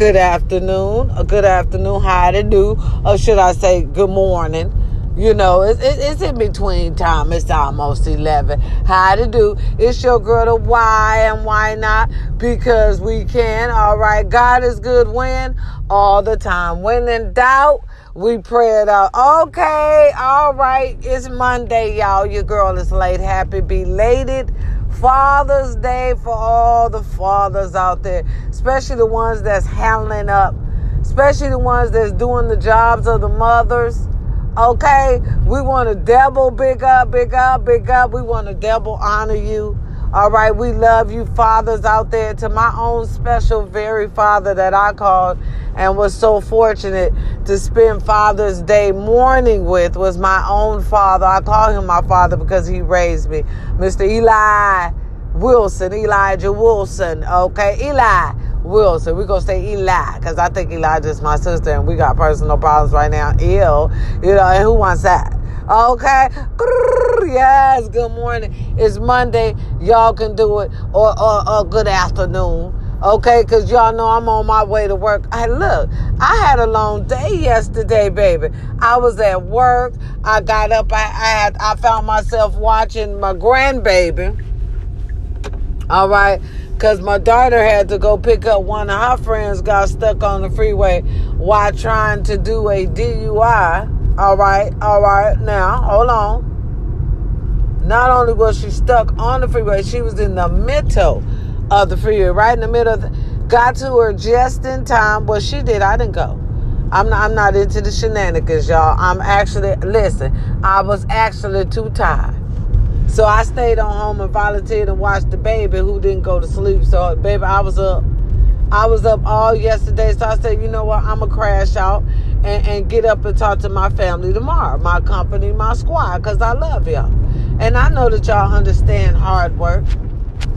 good afternoon, a good afternoon, how to do, or should I say good morning? You know, it, it, it's in between time. It's almost 11. How to do. It's your girl to why and why not? Because we can. All right. God is good when? All the time. When in doubt, we pray it out. Okay. All right. It's Monday, y'all. Your girl is late. Happy belated Father's Day for all the fathers out there, especially the ones that's handling up, especially the ones that's doing the jobs of the mothers. Okay, we want to double big up, big up, big up. We want to double honor you. All right, we love you, fathers out there. To my own special, very father that I called and was so fortunate to spend Father's Day morning with was my own father. I call him my father because he raised me, Mr. Eli Wilson, Elijah Wilson. Okay, Eli Wilson. We're going to say Eli because I think Elijah's my sister and we got personal problems right now. Ill, you know, and who wants that? Okay. Yes, good morning. It's Monday. Y'all can do it. Or, or, or good afternoon. Okay, because y'all know I'm on my way to work. Hey, look, I had a long day yesterday, baby. I was at work. I got up. I, I had. I found myself watching my grandbaby. All right, because my daughter had to go pick up one of her friends. Got stuck on the freeway while trying to do a DUI. All right, all right. Now, hold on. Not only was she stuck on the freeway, she was in the middle of the freeway, right in the middle. The, got to her just in time. What she did, I didn't go. I'm not, I'm not into the shenanigans, y'all. I'm actually, listen, I was actually too tired. So I stayed on home and volunteered and watched the baby who didn't go to sleep. So, baby, I was up. I was up all yesterday. So I said, you know what? I'm to crash out and, and get up and talk to my family tomorrow, my company, my squad, because I love y'all. And I know that y'all understand hard work.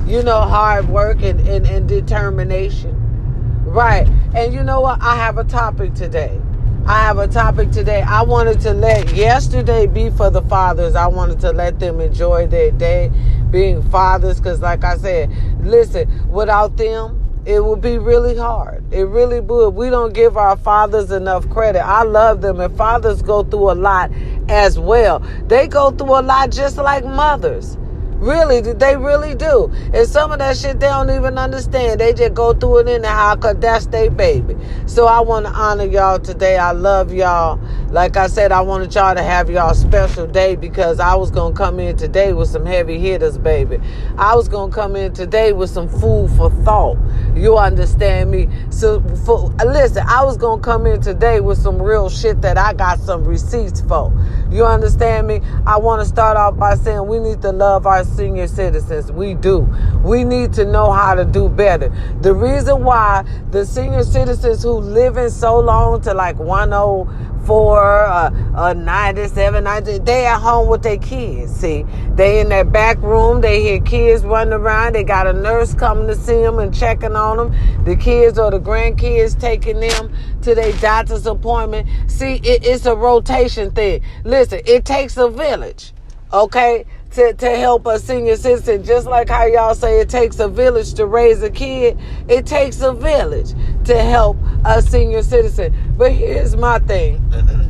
You know, hard work and, and, and determination. Right. And you know what? I have a topic today. I have a topic today. I wanted to let yesterday be for the fathers. I wanted to let them enjoy their day being fathers because, like I said, listen, without them, it would be really hard. It really would. We don't give our fathers enough credit. I love them, and fathers go through a lot as well. They go through a lot just like mothers. Really, they really do. And some of that shit they don't even understand. They just go through it anyhow because that's their baby. So I want to honor y'all today. I love y'all. Like I said, I wanted y'all to have y'all special day because I was going to come in today with some heavy hitters, baby. I was going to come in today with some food for thought. You understand me? So, for, listen, I was going to come in today with some real shit that I got some receipts for. You understand me? I want to start off by saying we need to love our senior citizens. We do. We need to know how to do better. The reason why the senior citizens who live in so long to like oh 104, uh, uh, 97, 90, they at home with their kids. See, they in their back room. They hear kids running around. They got a nurse coming to see them and checking on them. The kids or the grandkids taking them to their doctor's appointment. See, it, it's a rotation thing. Listen, it takes a village. Okay, to, to help a senior citizen. Just like how y'all say it takes a village to raise a kid, it takes a village to help a senior citizen. But here's my thing.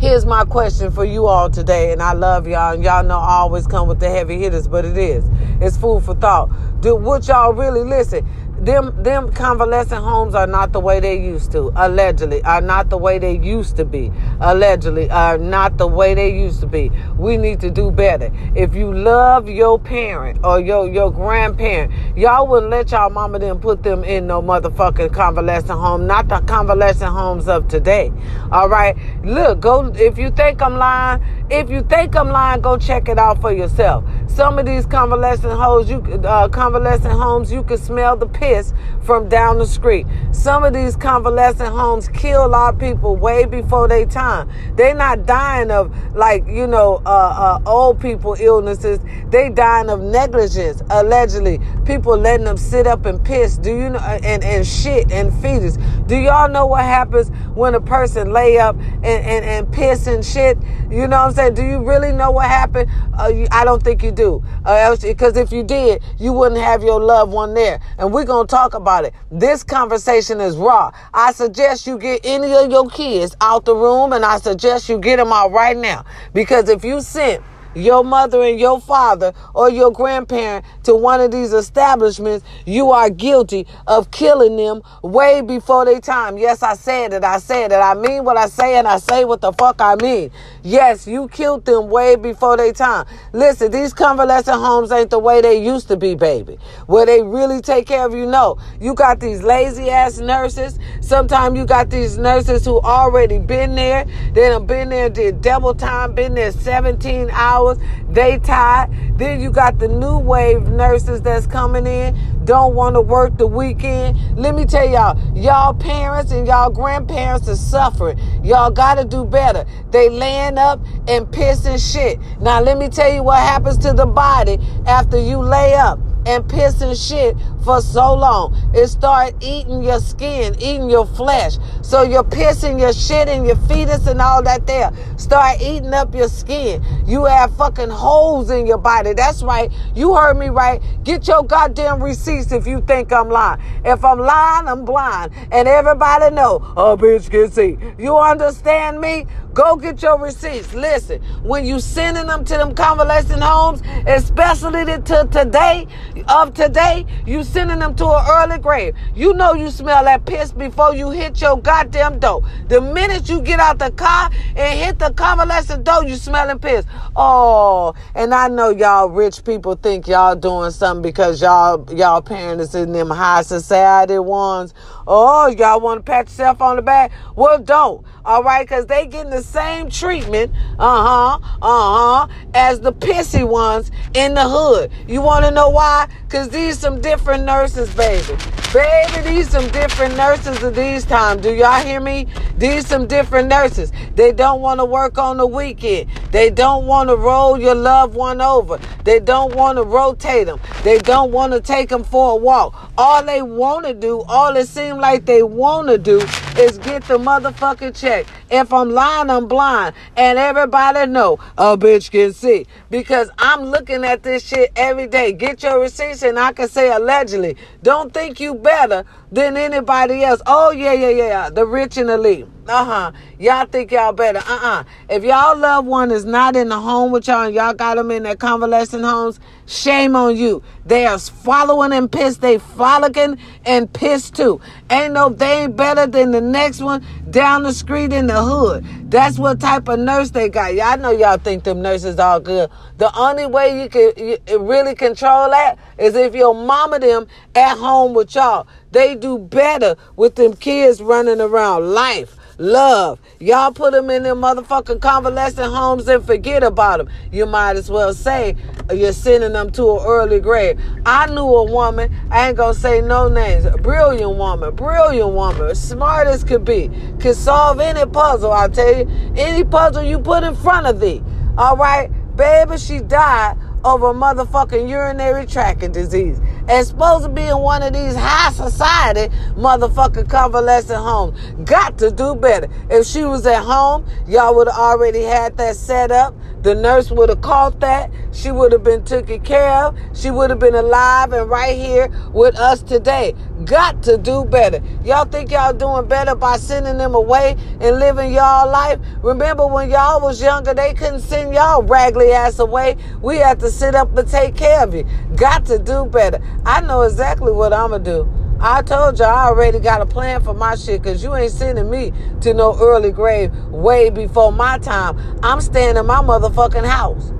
Here's my question for you all today, and I love y'all, and y'all know I always come with the heavy hitters, but it is. It's food for thought. Do what y'all really listen? Them them convalescent homes are not the way they used to allegedly are not the way they used to be allegedly are not the way they used to be. We need to do better. If you love your parent or your your grandparent y'all wouldn't let y'all mama then put them in no motherfucking convalescent home not the convalescent homes of today. All right? Look go if you think i'm lying if you think i'm lying go check it out for yourself some of these convalescent homes you uh, convalescent homes you can smell the piss from down the street. Some of these convalescent homes kill our people way before their time. They're not dying of like you know uh, uh, old people illnesses. They dying of negligence. Allegedly, people letting them sit up and piss. Do you know and and shit and fetus. Do y'all know what happens when a person lay up and, and, and piss and shit? You know what I'm saying? Do you really know what happened? Uh, you, I don't think you do. Because uh, if you did, you wouldn't have your loved one there. And we're going to talk about it. This conversation is raw. I suggest you get any of your kids out the room and I suggest you get them out right now. Because if you sent your mother and your father or your grandparent to one of these establishments, you are guilty of killing them way before their time. Yes, I said it. I said it. I mean what I say and I say what the fuck I mean. Yes, you killed them way before their time. Listen, these convalescent homes ain't the way they used to be, baby. Where they really take care of you. No, you got these lazy ass nurses. Sometimes you got these nurses who already been there. They done been there, did double time, been there 17 hours hours. They tired. Then you got the new wave nurses that's coming in, don't want to work the weekend. Let me tell y'all, y'all parents and y'all grandparents are suffering. Y'all got to do better. They laying up and pissing shit. Now, let me tell you what happens to the body after you lay up and pissing shit for so long. It start eating your skin, eating your flesh. So you're pissing your shit and your fetus and all that there. Start eating up your skin. You have fucking holes in your body. That's right. You heard me right. Get your goddamn receipts if you think I'm lying. If I'm lying, I'm blind. And everybody know, a bitch can see. You understand me? Go get your receipts. Listen, when you sending them to them convalescent homes, especially to today, of today, you sending them to an early grave. You know you smell that piss before you hit your goddamn door. The minute you get out the car and hit the convalescent door, you smelling piss. Oh, and I know y'all rich people think y'all doing something because y'all y'all parents in them high society ones. Oh, y'all want to pat yourself on the back? Well, don't. All right, because they getting the same treatment, uh-huh, uh-huh, as the pissy ones in the hood. You want to know why? Because these some different nurses, baby. Baby, these some different nurses of these times. Do y'all hear me? These some different nurses. They don't want to work on the weekend. They don't want to roll your loved one over. They don't want to rotate them. They don't want to take them for a walk. All they want to do, all it seems like they want to do is get the motherfucking check. If I'm lying, I'm blind. And everybody know a bitch can see. Because I'm looking at this shit every day. Get your receipts and I can say allegedly. Don't think you better than anybody else. Oh, yeah, yeah, yeah. The rich and elite. Uh huh. Y'all think y'all better. Uh uh If y'all loved one is not in the home with y'all and y'all got them in their convalescent homes, shame on you. They are swallowing and piss. They frolicking and piss too. Ain't no, they ain't better than the next one down the street in the hood. That's what type of nurse they got. Y'all know y'all think them nurses all good. The only way you can you, really control that is if your mama them at home with y'all. They do better with them kids running around life love. Y'all put them in them motherfucking convalescent homes and forget about them. You might as well say you're sending them to an early grave. I knew a woman, I ain't gonna say no names, a brilliant woman, brilliant woman, smart as could be, could solve any puzzle, I tell you, any puzzle you put in front of thee. All right, baby, she died of a motherfucking urinary tract disease and supposed to be in one of these high society motherfucking convalescent homes. Got to do better. If she was at home, y'all would have already had that set up. The nurse would have caught that. She would have been taken care of. She would have been alive and right here with us today. Got to do better. Y'all think y'all doing better by sending them away and living y'all life? Remember when y'all was younger, they couldn't send y'all raggedy ass away. We had to sit up and take care of you. Got to do better. I know exactly what I'm going to do. I told you I already got a plan for my shit because you ain't sending me to no early grave way before my time. I'm staying in my motherfucking house.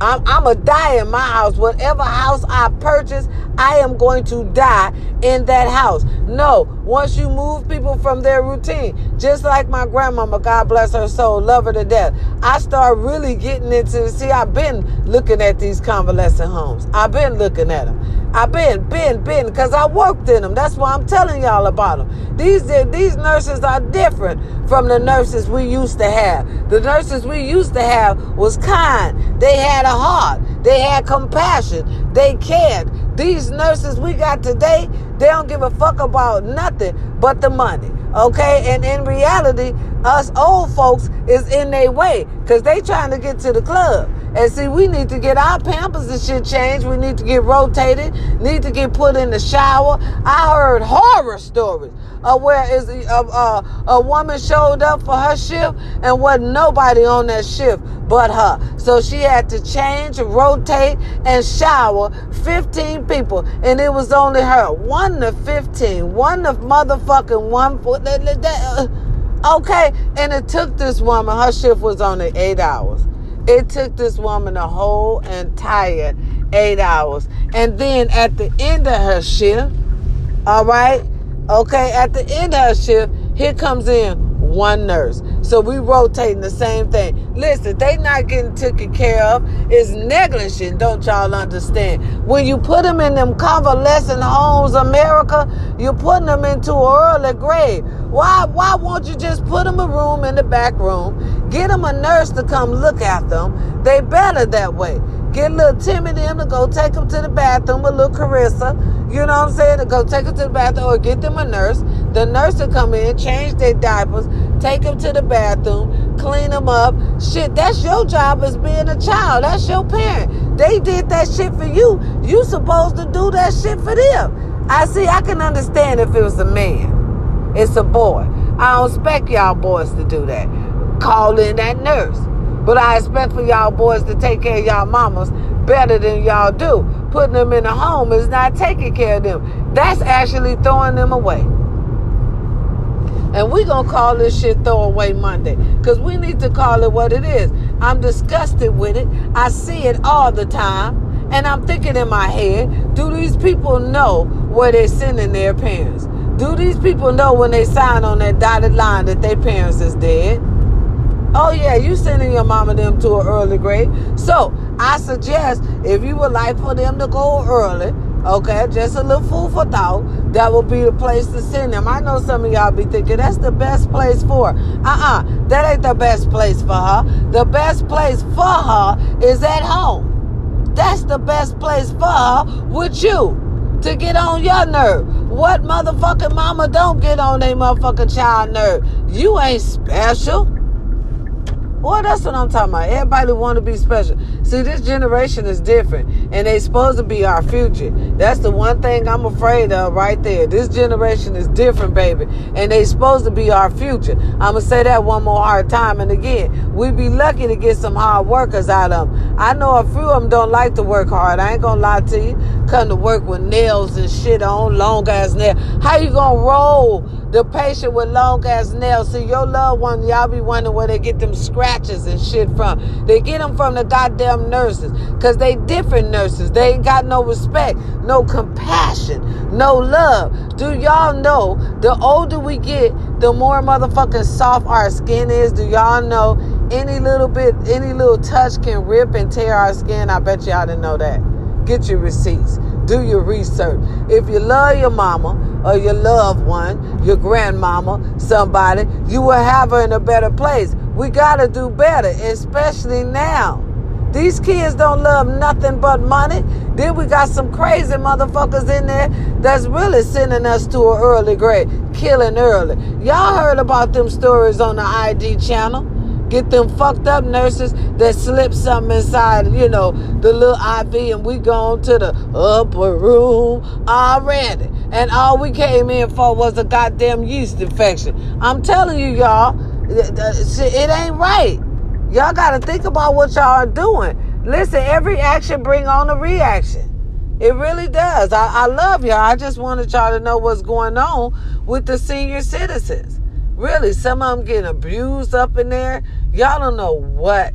I'm, I'm a die in my house. Whatever house I purchase, I am going to die in that house. No, once you move people from their routine, just like my grandmama, God bless her soul, love her to death, I start really getting into, see, I've been looking at these convalescent homes. I've been looking at them. I've been, been, been, because I worked in them. That's why I'm telling y'all about them. These, these nurses are different from the nurses we used to have. The nurses we used to have was kind. They had a heart. They had compassion. They cared. These nurses we got today, They don't give a fuck about nothing but the money. Okay? And in reality, us old folks is in their way because they trying to get to the club. And see, we need to get our pampers and shit changed. We need to get rotated, need to get put in the shower. I heard horror stories of where is a, a, uh, a woman showed up for her shift and wasn't nobody on that shift but her. So she had to change, rotate, and shower 15 people. And it was only her. One to 15. One to motherfucking one. That, Uh, okay. And it took this woman, her shift was only eight hours. It took this woman a whole entire eight hours. And then at the end of her shift, all right, okay, at the end of her shift, here comes in one nurse. So we rotating the same thing. Listen, they not getting taken care of. It's negligent, don't y'all understand? When you put them in them convalescent homes, America, you're putting them into an early grave. Why, why won't you just put them a room in the back room, get them a nurse to come look at them? They better that way. Get a little Timmy them to go take them to the bathroom, a little Carissa, you know what I'm saying, to go take them to the bathroom or get them a nurse. The nurse will come in, change their diapers, take them to the bathroom, clean them up. Shit, that's your job as being a child. That's your parent. They did that shit for you. You supposed to do that shit for them. I see, I can understand if it was a man. It's a boy. I don't expect y'all boys to do that. Call in that nurse. But I expect for y'all boys to take care of y'all mamas better than y'all do. Putting them in a home is not taking care of them. That's actually throwing them away. And we're going to call this shit Throwaway Monday because we need to call it what it is. I'm disgusted with it. I see it all the time. And I'm thinking in my head, do these people know where they're sending their parents? Do these people know when they sign on that dotted line that their parents is dead? Oh yeah, you sending your mama them to an early grade. So I suggest if you would like for them to go early, okay, just a little food for thought, that would be the place to send them. I know some of y'all be thinking that's the best place for Uh-uh. That ain't the best place for her. The best place for her is at home. That's the best place for her with you to get on your nerve. What motherfucking mama don't get on their motherfucking child nerve? You ain't special. Boy, that's what I'm talking about. Everybody want to be special. See, this generation is different, and they supposed to be our future. That's the one thing I'm afraid of right there. This generation is different, baby, and they supposed to be our future. I'm gonna say that one more hard time, and again, we'd be lucky to get some hard workers out of them. I know a few of them don't like to work hard. I ain't gonna lie to you. Come to work with nails and shit on, long ass nails. How you gonna roll the patient with long ass nails? See, your loved one, y'all be wondering where they get them scratches and shit from. They get them from the goddamn nurses because they different nurses. They ain't got no respect, no compassion, no love. Do y'all know the older we get, the more motherfucking soft our skin is? Do y'all know any little bit, any little touch can rip and tear our skin? I bet y'all didn't know that. Get your receipts. Do your research. If you love your mama or your loved one, your grandmama, somebody, you will have her in a better place. We got to do better, especially now. These kids don't love nothing but money. Then we got some crazy motherfuckers in there that's really sending us to an early grave, killing early. Y'all heard about them stories on the ID channel. Get them fucked up nurses that slip something inside, you know, the little IV, and we gone to the upper room already. And all we came in for was a goddamn yeast infection. I'm telling you, y'all, it ain't right. Y'all got to think about what y'all are doing. Listen, every action bring on a reaction. It really does. I, I love y'all. I just wanted y'all to know what's going on with the senior citizens. Really, some of them getting abused up in there. Y'all don't know what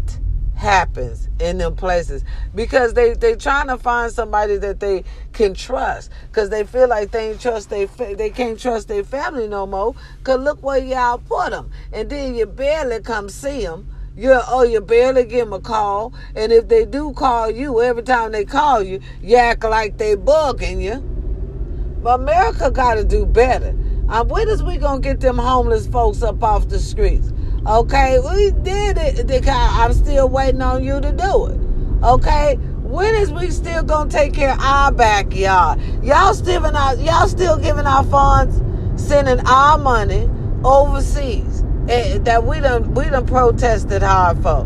happens in them places because they they trying to find somebody that they can trust because they feel like they ain't trust they they can't trust their family no more because look where y'all put them and then you barely come see them you oh you barely give them a call. And if they do call you every time they call you you act like they bugging you. But america got to do better um, when is we gonna get them homeless folks up off the streets Okay, we did it. I'm still waiting on you to do it. Okay, When is we still gonna take care of our backyard? Y'all still giving out y'all still giving our funds, sending our money overseas eh, that we done we done protested hard for.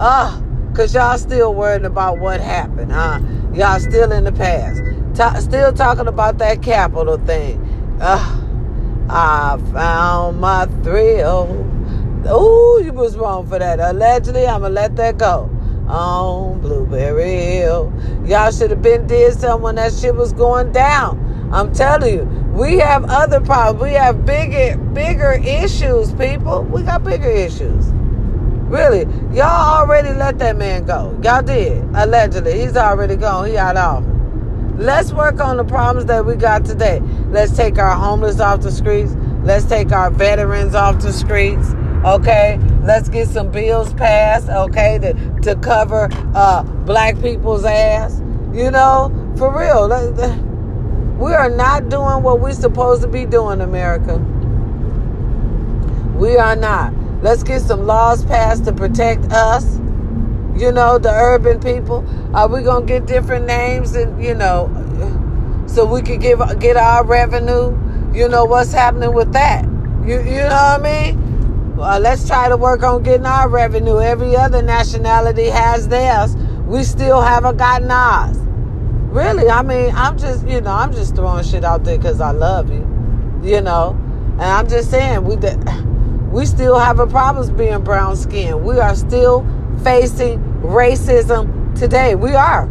Ah, uh, cause y'all still worried about what happened, huh? Y'all still in the past. Still talking about that Capitol thing. Ah, I found my thrill. Ooh, you was wrong for that. Allegedly, I'ma let that go on Blueberry Hill. Y'all should have been did something when that shit was going down. I'm telling you, we have other problems. We have bigger, bigger issues, people. We got bigger issues. Really, y'all already let that man go. Y'all did. Allegedly, he's already gone. He out of. Let's work on the problems that we got today. Let's take our homeless off the streets. Let's take our veterans off the streets. Okay, let's get some bills passed. Okay, to to cover uh, black people's ass. You know, for real. We are not doing what we're supposed to be doing, America. We are not. Let's get some laws passed to protect us. You know, the urban people. Are we gonna get different names and you know, so we could give get our revenue? You know what's happening with that? You you know what I mean? uh, let's try to work on getting our revenue. Every other nationality has theirs. We still haven't gotten ours. Really, I mean, I'm just, you know, I'm just throwing shit out there because I love you, you know. And I'm just saying, we we still have a problems being brown skinned. We are still facing racism today. We are.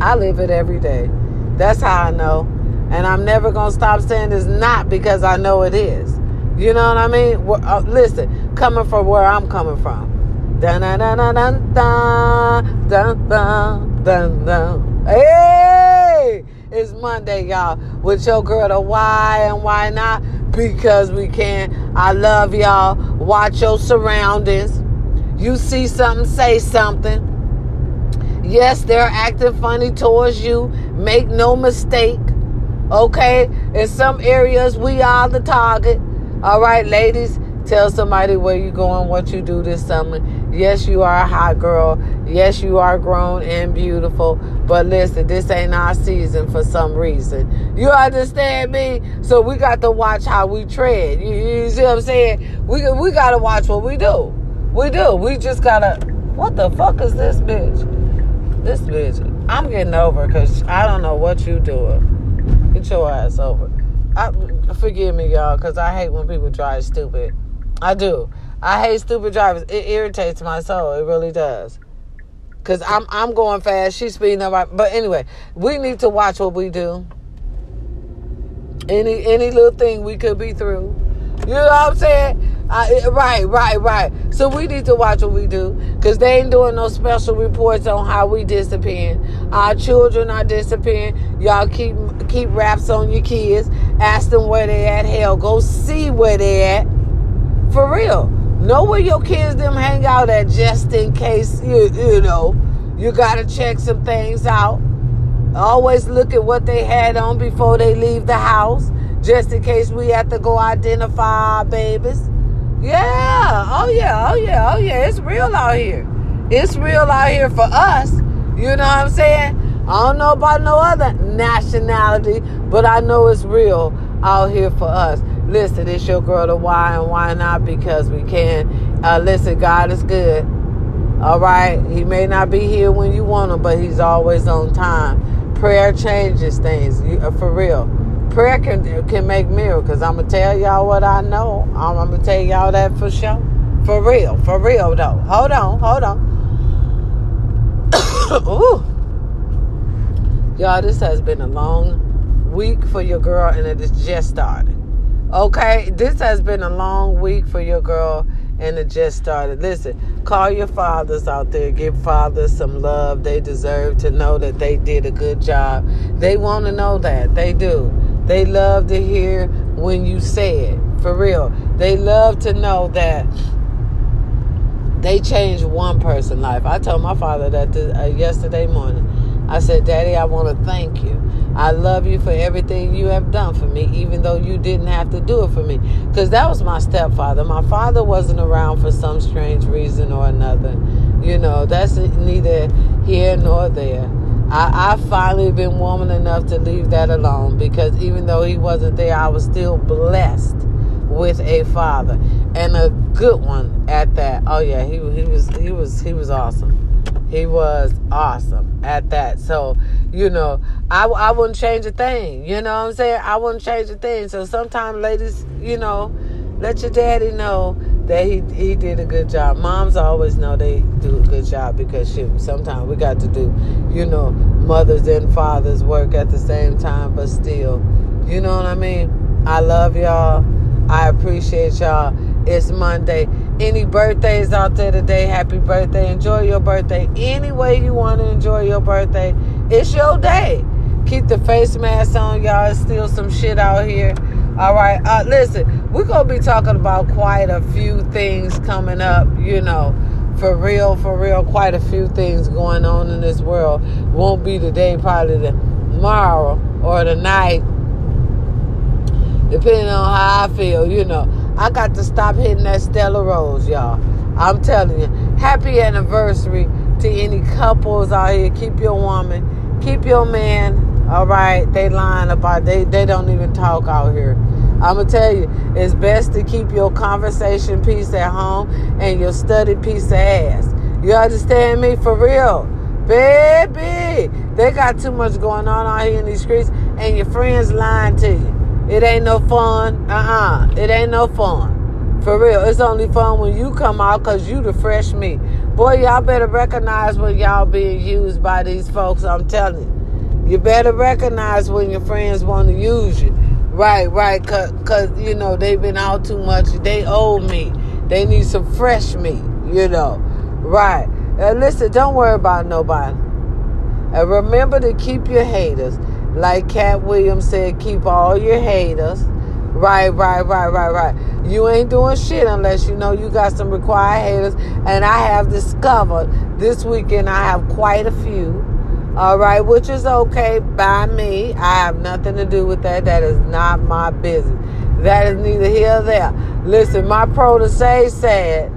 I live it every day. That's how I know. And I'm never going to stop saying it's not because I know it is. You know what I mean? Uh, listen, coming from where I'm coming from. Dun dun dun dun dun dun dun dun. dun. Hey, it's Monday, y'all. With your girl, the why and why not? Because we can. I love y'all. Watch your surroundings. You see something, say something. Yes, they're acting funny towards you. Make no mistake. Okay? In some areas, we are the target. All right, ladies, tell somebody where you're going, what you do this summer. Yes, you are a hot girl. Yes, you are grown and beautiful. But listen, this ain't our season for some reason. You understand me? So we got to watch how we tread. You, you see what I'm saying? We we got to watch what we do. We do. We just gotta. What the fuck is this bitch? This bitch. I'm getting over because I don't know what you doing. Get your ass over. I, forgive me, y'all, because I hate when people drive stupid. I do. I hate stupid drivers. It irritates my soul. It really does. Cause I'm I'm going fast. She's speeding up. But anyway, we need to watch what we do. Any any little thing we could be through. You know what I'm saying? Right, right, right. So we need to watch what we do because they ain't doing no special reports on how we disappearing. Our children are disappearing. Y'all keep keep raps on your kids. Ask them where they at. Hell, go see where they at. For real. Know where your kids them hang out at just in case you you know you gotta check some things out. Always look at what they had on before they leave the house, just in case we have to go identify our babies. Yeah. Oh yeah. Oh yeah. Oh yeah. It's real out here. It's real out here for us. You know what I'm saying? I don't know about no other nationality, but I know it's real out here for us. Listen, it's your girl to why and why not because we can. Uh, listen, God is good. All right. He may not be here when you want him, but he's always on time. Prayer changes things. Uh, for real prayer can can make miracles. I'm gonna tell y'all what I know. I'm, gonna tell y'all that for sure, for real, for real though. Hold on, hold on. Ooh, y'all, this has been a long week for your girl, and it is just started. Okay, this has been a long week for your girl, and it just started. Listen, call your fathers out there. Give fathers some love. They deserve to know that they did a good job. They want to know that. They do. They love to hear when you say it. For real. They love to know that they changed one person's life. I told my father that uh, yesterday morning. I said, Daddy, I want to thank you. I love you for everything you have done for me, even though you didn't have to do it for me. Because that was my stepfather. My father wasn't around for some strange reason or another. You know, that's neither here nor there. I, I finally been woman enough to leave that alone because even though he wasn't there, I was still blessed with a father and a good one at that. Oh yeah, he he was he was he was awesome. He was awesome at that. So, you know, I, I wouldn't change a thing. You know what I'm saying? I wouldn't change a thing. So sometimes, ladies, you know, let your daddy know that he he did a good job. Moms always know they do a good job because shoot, sometimes we got to do, you know, mothers and fathers work at the same time, but still, you know what I mean. I love y'all. I appreciate y'all. It's Monday. Any birthdays out there today? Happy birthday. Enjoy your birthday any way you want to enjoy your birthday. It's your day. Keep the face mask on, y'all. It's still some shit out here. All right. Uh, listen, we're going to be talking about quite a few things coming up, you know. For real, for real, quite a few things going on in this world. Won't be today, probably tomorrow or the night, depending on how I feel, you know. I got to stop hitting that Stella Rosa, y'all. I'm telling you. Happy anniversary to any couples out here. Keep your woman, keep your man all right, they lying about they they don't even talk out here. I'm gonna tell you, it's best to keep your conversation piece at home and your study piece of ass. You understand me for real, baby? They got too much going on out here in these streets, and your friends lying to you. It ain't no fun. Uh-uh. It ain't no fun. For real. It's only fun when you come out because you the fresh meat. Boy, y'all better recognize when y'all being used by these folks. I'm telling you. You better recognize when your friends want to use you. Right, right, cause, cause you know they've been out too much. They owe me. They need some fresh meat. You know, right. And listen, don't worry about nobody. And remember to keep your haters. Like Katt Williams said, keep all your haters. Right, right, right, right, right. You ain't doing shit unless you know you got some required haters. And I have discovered this weekend I have quite a few all right, which is okay by me. I have nothing to do with that. That is not my business. That is neither here nor there. Listen, my protege said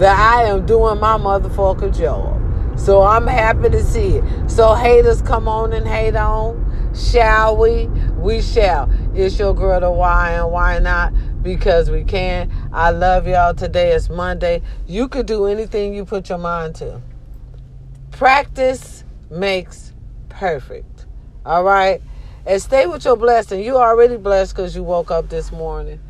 that I am doing my motherfucker job. So I'm happy to see it. So haters come on and hate on. Shall we? We shall. It's your girl the why and why not? Because we can. I love y'all. Today is Monday. You could do anything you put your mind to. Practice makes perfect. All right? And stay with your blessing. You already blessed because you woke up this morning.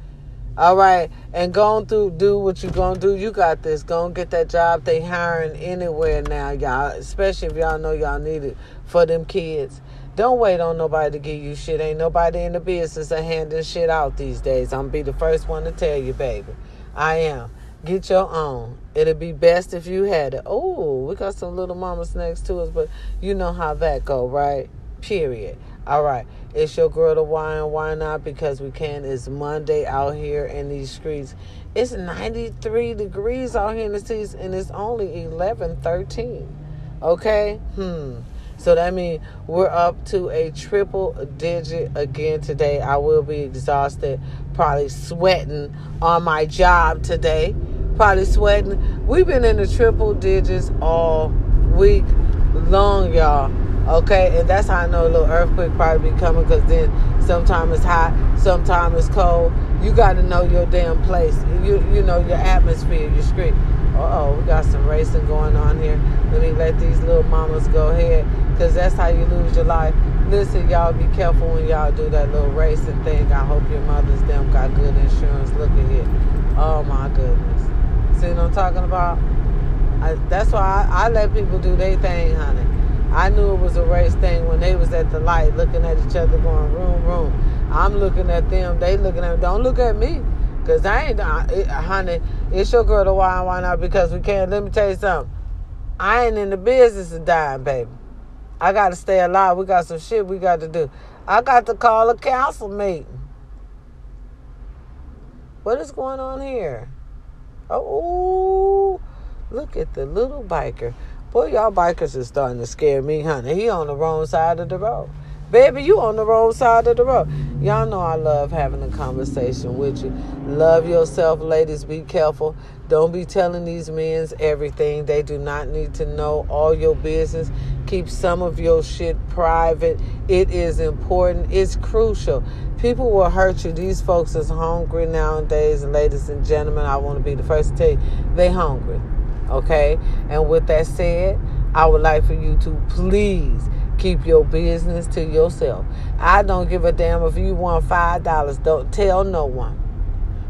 All right. And going through, do what you're going to do. You got this. Go and get that job. They hiring anywhere now, y'all. Especially if y'all know y'all need it for them kids. Don't wait on nobody to give you shit. Ain't nobody in the business of handing shit out these days. I'm be the first one to tell you, baby. I am. Get your own. It'd be best if you had it. Oh, we got some little mamas next to us, but you know how that go, right? Period. All right. It's your girl to and Why not? Because we can. It's Monday out here in these streets. It's 93 degrees out here in the streets, and it's only 11, 13. Okay? Hmm. So that means we're up to a triple digit again today. I will be exhausted, probably sweating on my job today probably sweating. We've been in the triple digits all week long, y'all. Okay, and that's how I know a little earthquake probably be coming because then sometimes it's hot, sometimes it's cold. You got to know your damn place. You you know your atmosphere, your street. Uh oh, we got some racing going on here. Let me let these little mamas go ahead because that's how you lose your life. Listen, y'all, be careful when y'all do that little racing thing. I hope your mothers them got good insurance. Look at it. Oh my goodness. See what I'm talking about? I, that's why I, I let people do their thing, honey. I knew it was a race thing when they was at the light looking at each other going, room, room. I'm looking at them. They looking at me. Don't look at me. Because I ain't, I, it, honey, it's your girl to why and why not? Because we can't. Let me tell you something. I ain't in the business of dying, baby. I got to stay alive. We got some shit we got to do. I got to call a council meeting. What is going on here? Oh, look at the little biker. Boy, y'all bikers is starting to scare me, honey. He on the wrong side of the road. Baby, you on the wrong side of the road. Y'all know I love having a conversation with you. Love yourself, ladies. Be careful. Don't be telling these men everything. They do not need to know all your business. Keep some of your shit private. It is important. It's crucial. People will hurt you. These folks is hungry nowadays, and ladies and gentlemen, I want to be the first to tell you, they hungry. Okay? And with that said, I would like for you to please Keep your business to yourself. I don't give a damn if you want five dollars. Don't tell no one.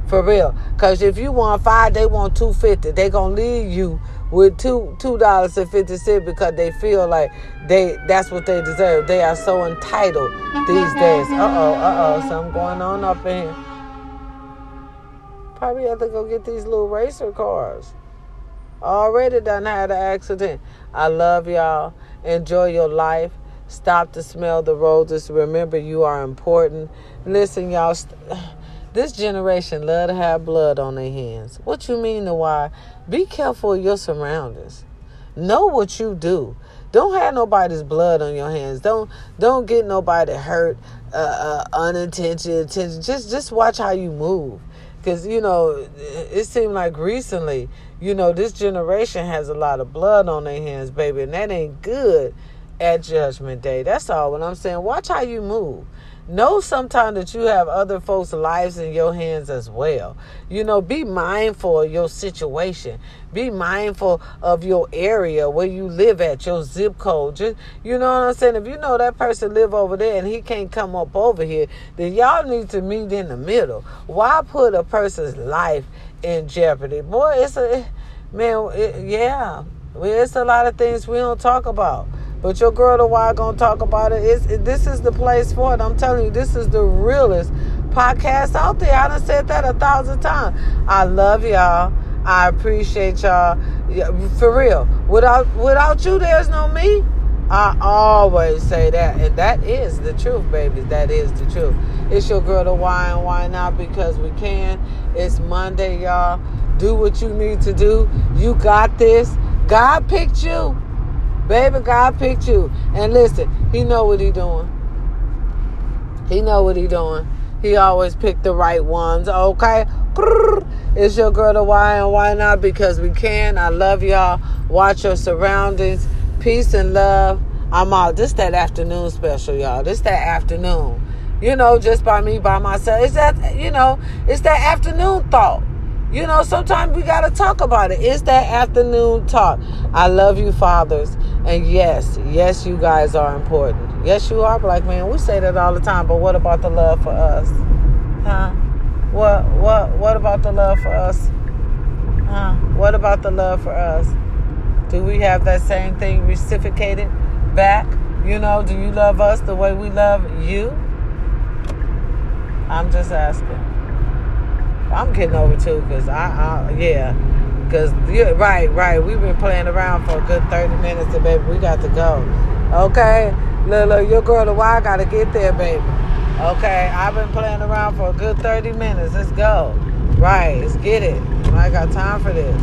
For real. Cause if you want five, they want two fifty. They gonna leave you with two two dollars and fifty cents because they feel like they that's what they deserve. They are so entitled these days. Uh oh, uh oh, something going on up in here. Probably have to go get these little racer cars. Already done had an accident. I love y'all. Enjoy your life. Stop to smell the roses. Remember, you are important. Listen, y'all. This generation love to have blood on their hands. What you mean to why? Be careful of your surroundings. Know what you do. Don't have nobody's blood on your hands. Don't don't get nobody hurt, uh, uh, unintentional attention. Just just watch how you move, because you know it seemed like recently, you know, this generation has a lot of blood on their hands, baby, and that ain't good at Judgment Day. That's all what I'm saying. Watch how you move. Know sometimes that you have other folks' lives in your hands as well. You know, be mindful of your situation. Be mindful of your area where you live at, your zip code. Just you know what I'm saying? If you know that person live over there and he can't come up over here, then y'all need to meet in the middle. Why put a person's life in jeopardy? Boy, it's a man, it, yeah. It's a lot of things we don't talk about. But your girl the why gonna talk about it. It's, it, this is the place for it. I'm telling you, this is the realest podcast out there. I done said that a thousand times. I love y'all. I appreciate y'all. For real. Without without you, there's no me. I always say that, and that is the truth, baby. That is the truth. It's your girl, the why and why not because we can. It's Monday, y'all. Do what you need to do. You got this. God picked you. Baby, God picked you. And listen, he know what he doing. He know what he doing. He always picked the right ones. Okay? It's your girl the why and why not? Because we can. I love y'all. Watch your surroundings. Peace and love. I'm out. This that afternoon special, y'all. This that afternoon. You know, just by me by myself. It's that you know, it's that afternoon thought. You know, sometimes we got to talk about it. It's that afternoon talk. I love you, fathers. And yes, yes, you guys are important. Yes, you are, black man. We say that all the time, but what about the love for us? Huh? What what what about the love for us? Huh? What about the love for us? Do we have that same thing reciprocated back? You know, do you love us the way we love you? I'm just asking. I'm getting over too, cause I, I yeah, cause yeah, right, right. We've been playing around for a good thirty minutes, and baby, we got to go. Okay, look, look, your girl the why gotta get there, baby. Okay, I've been playing around for a good thirty minutes. Let's go. Right, let's get it. I got time for this.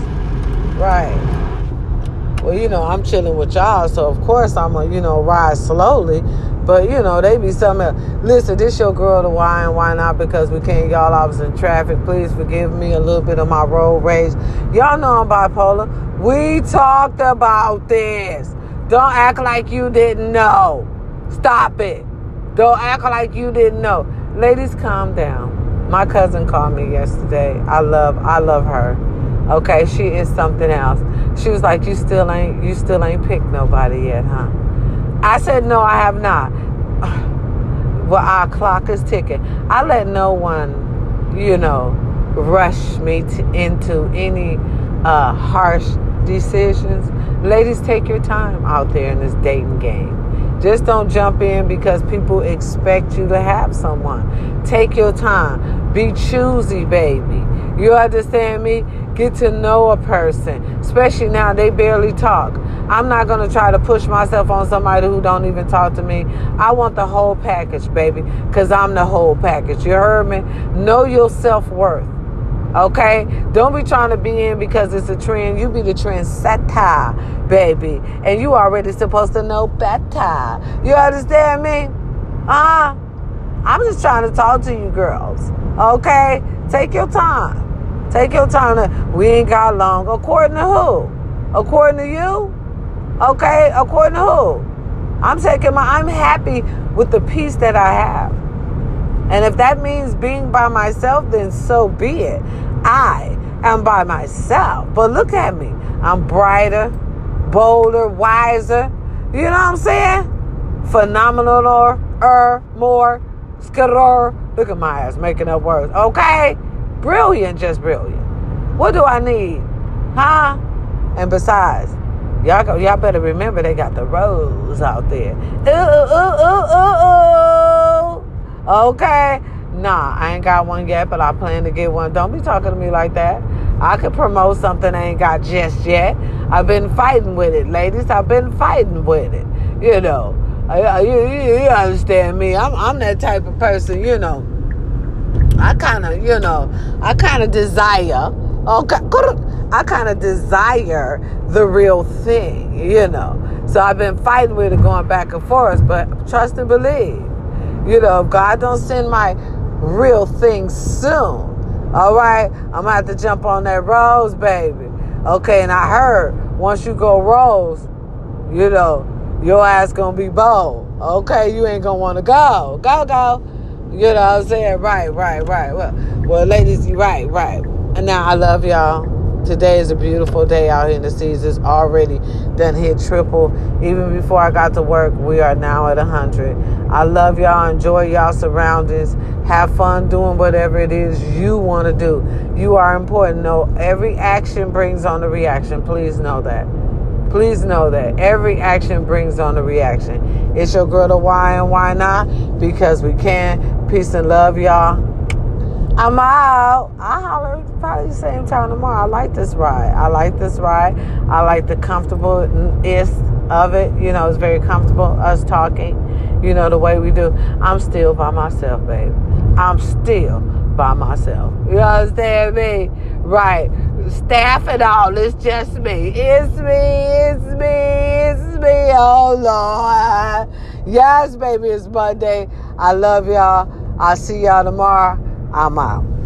Right. Well, you know, I'm chilling with y'all, so of course I'm gonna, you know, ride slowly. But you know, they be something. Listen, this your girl the why and why not because we can't y'all I was in traffic. Please forgive me a little bit of my road rage. Y'all know I'm bipolar. We talked about this. Don't act like you didn't know. Stop it. Don't act like you didn't know. Ladies, calm down. My cousin called me yesterday. I love I love her. Okay, she is something else. She was like, You still ain't you still ain't picked nobody yet, huh? I said, No, I have not. Well, our clock is ticking. I let no one, you know, rush me to, into any uh, harsh decisions. Ladies, take your time out there in this dating game. Just don't jump in because people expect you to have someone. Take your time. Be choosy, baby. You understand me? Get to know a person, especially now they barely talk. I'm not going to try to push myself on somebody who don't even talk to me. I want the whole package, baby, because I'm the whole package. You heard me? Know your self worth. Okay? Don't be trying to be in because it's a trend. You be the trendsetter, baby. And you already supposed to know better. You understand me? Uh, I'm just trying to talk to you girls. Okay? Take your time. Take your time. To, we ain't got long. According to who? According to you? Okay? According to who? I'm taking my, I'm happy with the peace that I have. And if that means being by myself, then so be it. I am by myself. But look at me. I'm brighter, bolder, wiser. You know what I'm saying? Phenomenal or er, more, skidder. Look at my ass making up words. Okay? Brilliant, just brilliant. What do I need? Huh? And besides, y'all go, y'all better remember they got the rose out there. Ooh, ooh, ooh, ooh, ooh. Okay. Nah, I ain't got one yet, but I plan to get one. Don't be talking to me like that. I could promote something I ain't got just yet. I've been fighting with it, ladies. I've been fighting with it. You know, uh, uh, you, you, you understand me. I'm, I'm that type of person, you know. I kind of, you know, I kind of desire, okay, I kind of desire the real thing, you know. So I've been fighting with it going back and forth, but trust and believe. You know, if God don't send my real thing soon, all right, I'm gonna have to jump on that rose, baby. Okay, and I heard once you go rose, you know, your ass gonna be bold. Okay, you ain't gonna wanna go. Go, go. You know what I'm saying? Right, right, right. Well, well, ladies, you right, right. And now I love y'all. Today is a beautiful day out here in the seasons. Already done hit triple. Even before I got to work, we are now at 100. I love y'all. Enjoy y'all surroundings. Have fun doing whatever it is you want to do. You are important. No, every action brings on a reaction. Please know that. Please know that every action brings on a reaction. It's your girl, the why and why not? Because we can. Peace and love, y'all. I'm out. I holler probably the same time tomorrow. I like this ride. I like this ride. I like the comfortableness of it. You know, it's very comfortable us talking. You know, the way we do. I'm still by myself, baby. I'm still by myself. You understand me? Right. Staff and all. It's just me. It's me. It's me. It's me. Oh, Lord. Yes, baby. It's Monday. I love y'all. I'll see y'all tomorrow. I'm out.